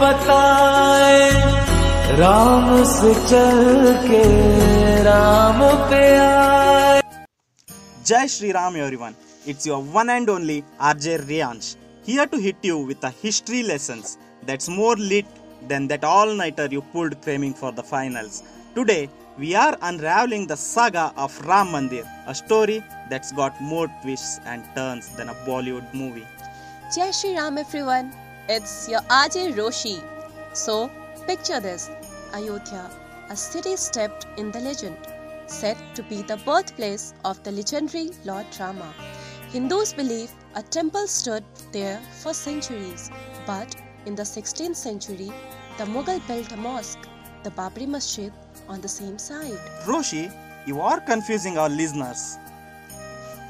बताए राम से चल के राम पे आए Jai Shri Ram everyone. It's your one and only RJ Riyansh here to hit you with the history lessons that's more lit than that all-nighter you pulled cramming for the finals. Today we are unraveling the saga of Ram Mandir, a story that's got more twists and turns than a Bollywood movie. Jai Shri Ram everyone, it's your RJ Roshi. So, picture this Ayodhya, a city steeped in the legend, said to be the birthplace of the legendary Lord Rama. Hindus believe a temple stood there for centuries, but in the 16th century, the Mughal built a mosque, the Babri Masjid, on the same site. Roshi, you are confusing our listeners.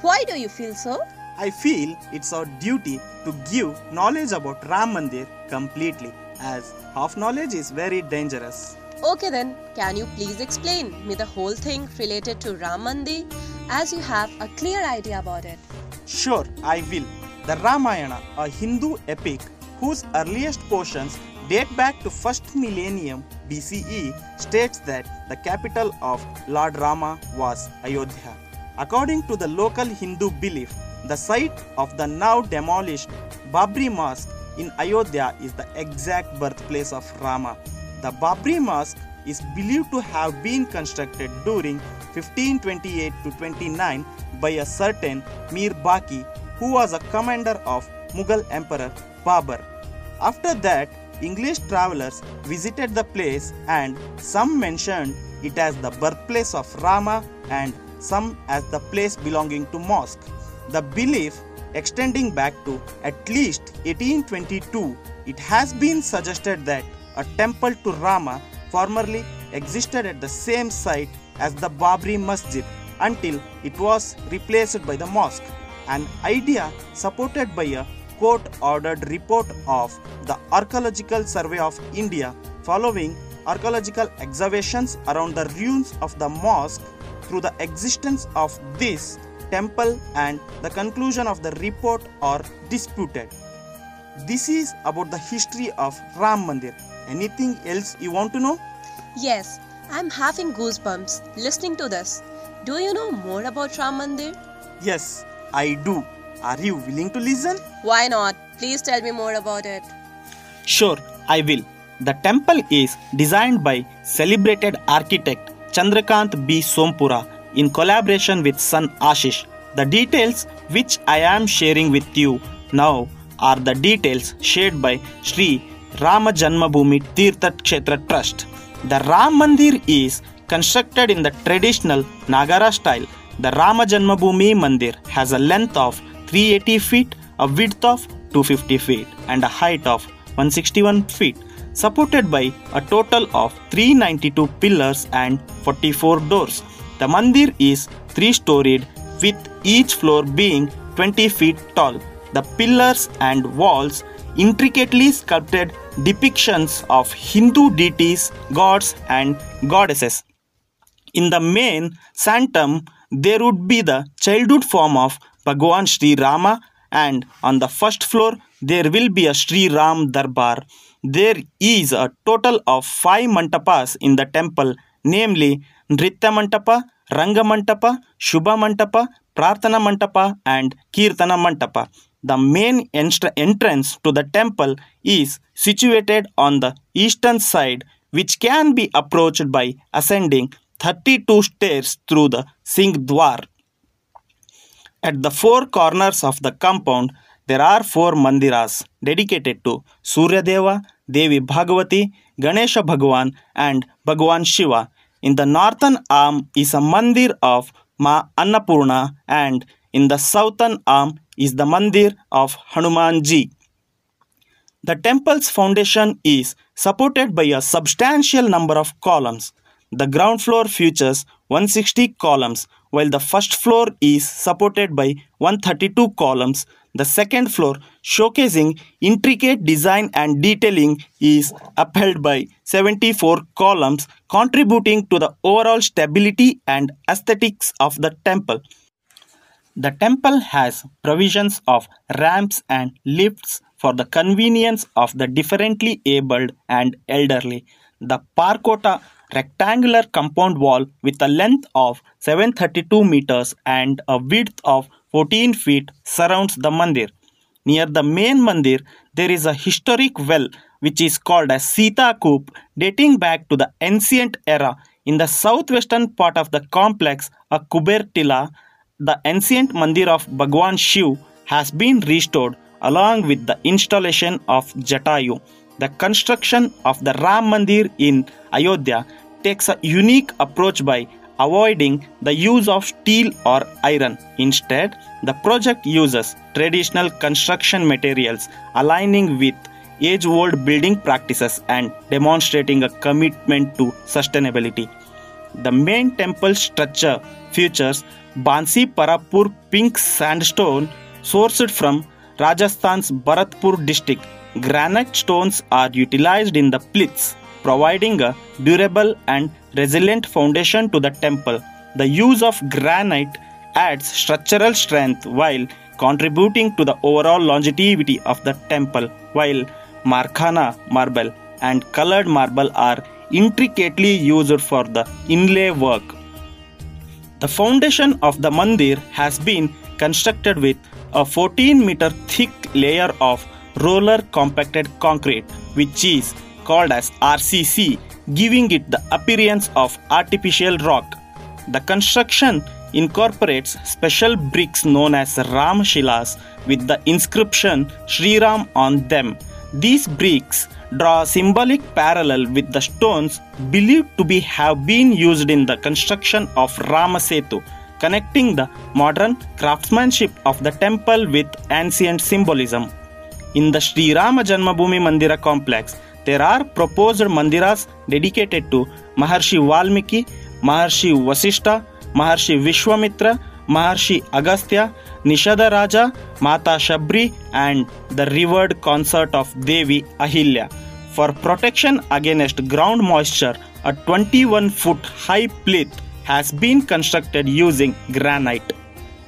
Why do you feel so? I feel it's our duty to give knowledge about Ram Mandir completely, as half knowledge is very dangerous. Okay then, can you please explain me the whole thing related to Ram Mandir as you have a clear idea about it? Sure, I will. The Ramayana, a Hindu epic whose earliest portions date back to 1st millennium BCE, states that the capital of Lord Rama was Ayodhya. According to the local Hindu belief, the site of the now demolished Babri Mosque in Ayodhya is the exact birthplace of Rama. The Babri Mosque is believed to have been constructed during 1528 to 29 by a certain Mir Baki who was a commander of Mughal Emperor Babur. After that, English travelers visited the place and some mentioned it as the birthplace of Rama and some as the place belonging to mosque. The belief extending back to at least 1822, it has been suggested that a temple to Rama formerly existed at the same site as the Babri Masjid until it was replaced by the mosque, an idea supported by a court ordered report of the Archaeological Survey of India following archaeological excavations around the ruins of the mosque through the existence of this temple and the conclusion of the report are disputed. This is about the history of Ram Mandir. Anything else you want to know? Yes, I'm having goosebumps listening to this. Do you know more about Ram Mandir? Yes, I do. Are you willing to listen? Why not? Please tell me more about it. Sure, I will. The temple is designed by celebrated architect Chandrakant B. Sompura in collaboration with son Ashish. The details which I am sharing with you now are the details shared by Sri Rama Janmabhoomi Tirtha Kshetra Trust. The Ram Mandir is constructed in the traditional Nagara style. The Rama Janmabhoomi Mandir has a length of 380 feet, a width of 250 feet, and a height of 161 feet, supported by a total of 392 pillars and 44 doors. The mandir is three storied, with each floor being 20 feet tall. The pillars and walls intricately sculpted depictions of Hindu deities, gods, and goddesses. In the main sanctum, there would be the childhood form of Bhagwan Sri Rama, and on the first floor, there will be a Sri Ram Darbar. There is a total of five mantapas in the temple, namely Nritya Mantapa, Ranga Mantapa, Shubha Mantapa, Prarthana Mantapa, and Kirtana Mantapa. The main entrance to the temple is situated on the eastern side, which can be approached by ascending 32 stairs through the Singh Dwar. At the four corners of the compound, there are four mandiras dedicated to Suryadeva, Devi Bhagavati, Ganesha Bhagwan, and Bhagwan Shiva. In the northern arm is a mandir of Ma Annapurna, and in the southern arm is the mandir of Hanumanji. The temple's foundation is supported by a substantial number of columns. The ground floor features 160 columns, while the first floor is supported by 132 columns. The second floor, showcasing intricate design and detailing, is upheld by 74 columns, contributing to the overall stability and aesthetics of the temple. The temple has provisions of ramps and lifts for the convenience of the differently abled and elderly. The Parkota rectangular compound wall with a length of 732 meters and a width of 14 feet surrounds the mandir. Near the main mandir, there is a historic well which is called as Sita Koop dating back to the ancient era. In the southwestern part of the complex, a Kuber Tila, the ancient mandir of Bhagwan Shiv, has been restored along with the installation of Jatayu. The construction of the Ram Mandir in Ayodhya takes a unique approach by avoiding the use of steel or iron. Instead, the project uses traditional construction materials aligning with age old building practices and demonstrating a commitment to sustainability. The main temple structure features Bansi Paharpur pink sandstone sourced from Rajasthan's Bharatpur district. Granite stones are utilized in the plinth, providing a durable and resilient foundation to the temple. The use of granite adds structural strength while contributing to the overall longevity of the temple, while Makrana marble and colored marble are intricately used for the inlay work. The foundation of the mandir has been constructed with a 14 meter thick layer of roller compacted concrete, which is called as RCC, giving it the appearance of artificial rock. The construction incorporates special bricks known as Ram Shilas with the inscription Sri Ram on them. These bricks draw a symbolic parallel with the stones believed to be have been used in the construction of Ramasetu, connecting the modern craftsmanship of the temple with ancient symbolism. In the Sri Rama Janmabhoomi Mandira complex, there are proposed mandiras dedicated to Maharshi Valmiki, Maharshi Vasishta, Maharshi Vishwamitra, Maharshi Agastya, Nishada Raja, Mata Shabri, and the revered consort of Devi Ahilya. For protection against ground moisture, a 21 foot high plinth has been constructed using granite.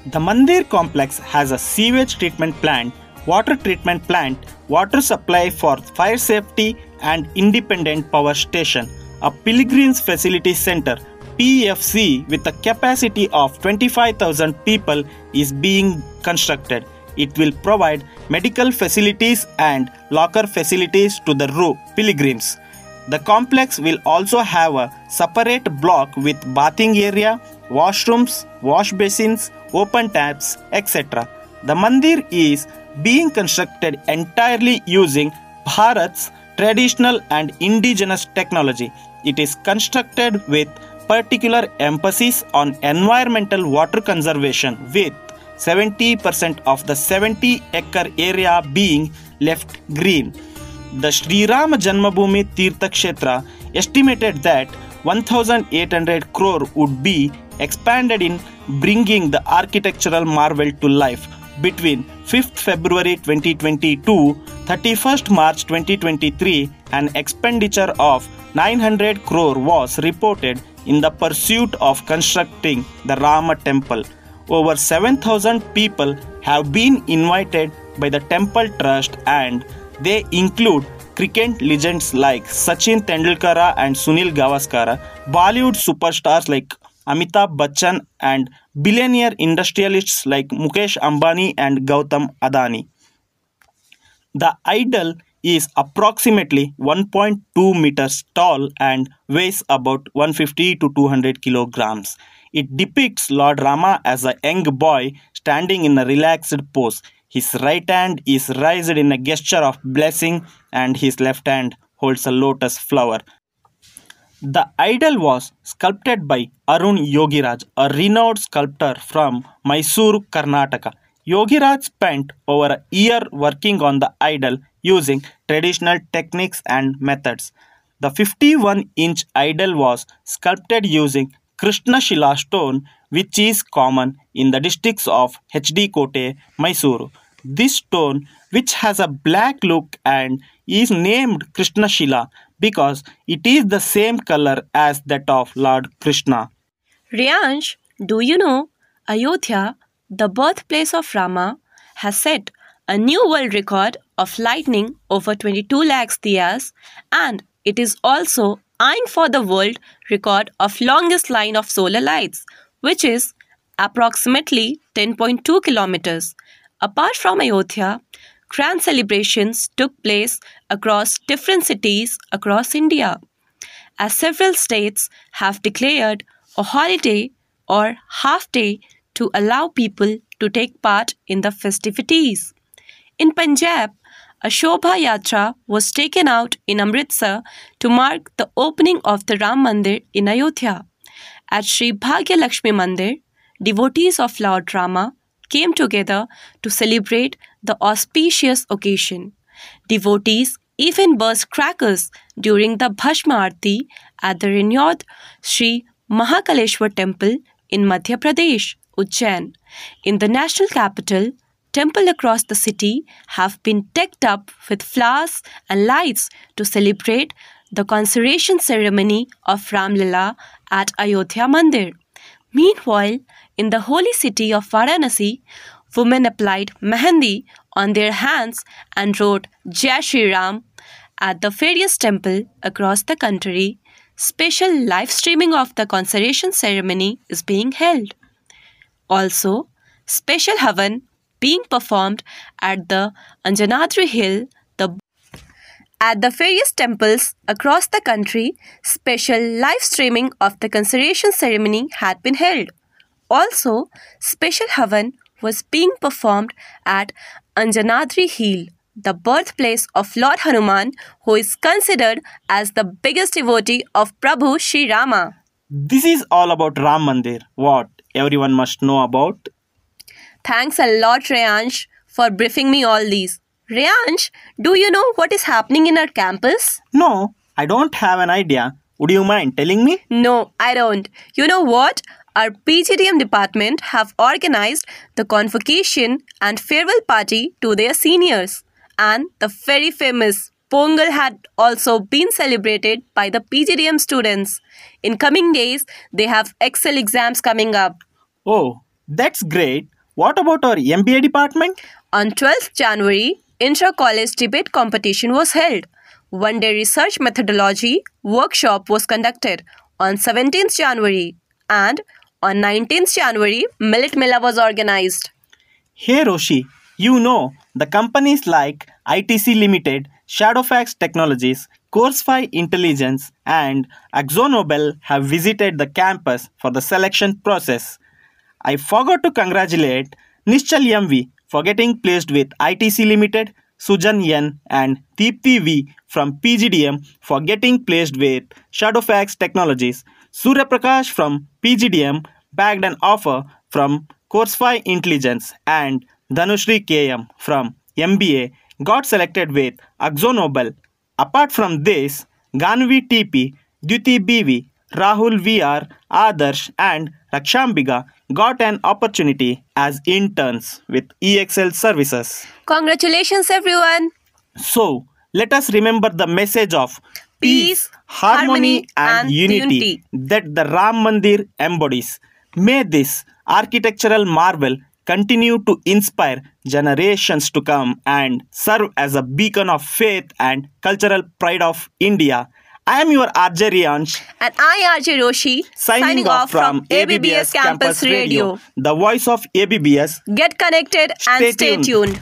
The Mandir complex has a sewage treatment plant, water treatment plant, water supply for fire safety, and independent power station. A pilgrims facility center PFC with a capacity of 25,000 people is being constructed. It will provide medical facilities and locker facilities to the Ru pilgrims. The complex will also have a separate block with bathing area, washrooms, wash basins, open taps, etc. The mandir is being constructed entirely using Bharat's traditional and indigenous technology. It is constructed with particular emphasis on environmental water conservation with 70% of the 70 acre area being left green. The Sri Rama Janmabhoomi Tirtha Kshetra estimated that 1800 crore would be expanded in bringing the architectural marvel to life between 5th February 2022 31st March 2023 an expenditure of 900 crore was reported in the pursuit of constructing the Rama temple. Over 7,000 people have been invited by the temple trust and they include cricket legends like Sachin Tendulkar and Sunil Gavaskar, Bollywood superstars like Amitabh Bachchan and billionaire industrialists like Mukesh Ambani and Gautam Adani. The idol is approximately 1.2 meters tall and weighs about 150 to 200 kilograms. It depicts Lord Rama as a young boy standing in a relaxed pose. His right hand is raised in a gesture of blessing and his left hand holds a lotus flower. The idol was sculpted by Arun Yogiraj, a renowned sculptor from Mysuru, Karnataka. Yogiraj spent over a year working on the idol using traditional techniques and methods. The 51 inch idol was sculpted using Krishna Shila stone, which is common in the districts of HD Kote, Mysuru. This stone, which has a black look and is named Krishna Shila because it is the same color as that of Lord Krishna. Riyansh, do you know Ayodhya, the birthplace of Rama, has set a new world record of lightning over 22 lakhs diyas and it is also eyeing for the world record of longest line of solar lights which is approximately 10.2 kilometers. Apart from Ayodhya, grand celebrations took place across different cities across India. As several states have declared a holiday or half day to allow people to take part in the festivities. In Punjab, a Shobha Yatra was taken out in Amritsar to mark the opening of the Ram Mandir in Ayodhya. At Sri Bhagya Lakshmi Mandir, devotees of Lord Rama came together to celebrate the auspicious occasion. Devotees even burst crackers during the Bhashma at the renowned Sri Mahakaleshwar temple in Madhya Pradesh, Ujjain. In the national capital, temples across the city have been decked up with flowers and lights to celebrate the consecration ceremony of Ram Lalla at Ayodhya Mandir. Meanwhile, in the holy city of Varanasi, women applied mehendi on their hands and wrote Jai Shri Ram at the various temples across the country. Special live streaming of the consecration ceremony is being held. Also, special Havan being performed at the Anjanadri Hill, the at the various temples across the country, special live streaming of the consecration ceremony had been held. Also, special Havan was being performed at Anjanadri Hill, the birthplace of Lord Hanuman, who is considered as the biggest devotee of Prabhu Sri Rama. This is all about Ram Mandir, what everyone must know about. Thanks a lot, Reyansh, for briefing me all these. Reyansh, do you know what is happening in our campus? No, I don't have an idea. Would you mind telling me? No, I don't. You know what? Our PGDM department have organized the convocation and farewell party to their seniors. And the very famous Pongal had also been celebrated by the PGDM students. In coming days, they have Excel exams coming up. Oh, that's great. What about our MBA department? On 12th January, intra-college debate competition was held. One-day research methodology workshop was conducted on 17th January and on 19th January, Millet Mela was organized. Hey Roshi, you know the companies like ITC Limited, Shadowfax Technologies, Course5 Intelligence, and AkzoNobel have visited the campus for the selection process. I forgot to congratulate Nischal MV for getting placed with ITC Limited, Sujan N and Deepthi V from PGDM for getting placed with Shadowfax Technologies. Surya Prakash from PGDM bagged an offer from Course5 Intelligence and Dhanushri KM from MBA got selected with AkzoNobel. Apart from this, Ganvi TP, Duti BV, Rahul VR, Adarsh and Rakshambiga got an opportunity as interns with EXL services. Congratulations everyone! So, let us remember the message of Peace, harmony, and unity. that the Ram Mandir embodies. May this architectural marvel continue to inspire generations to come and serve as a beacon of faith and cultural pride of India. I am your RJ Riyansh, And I, RJ Roshi, signing, off from ABBS Campus Radio, the voice of ABBS. Get connected and Stay stay tuned. tuned.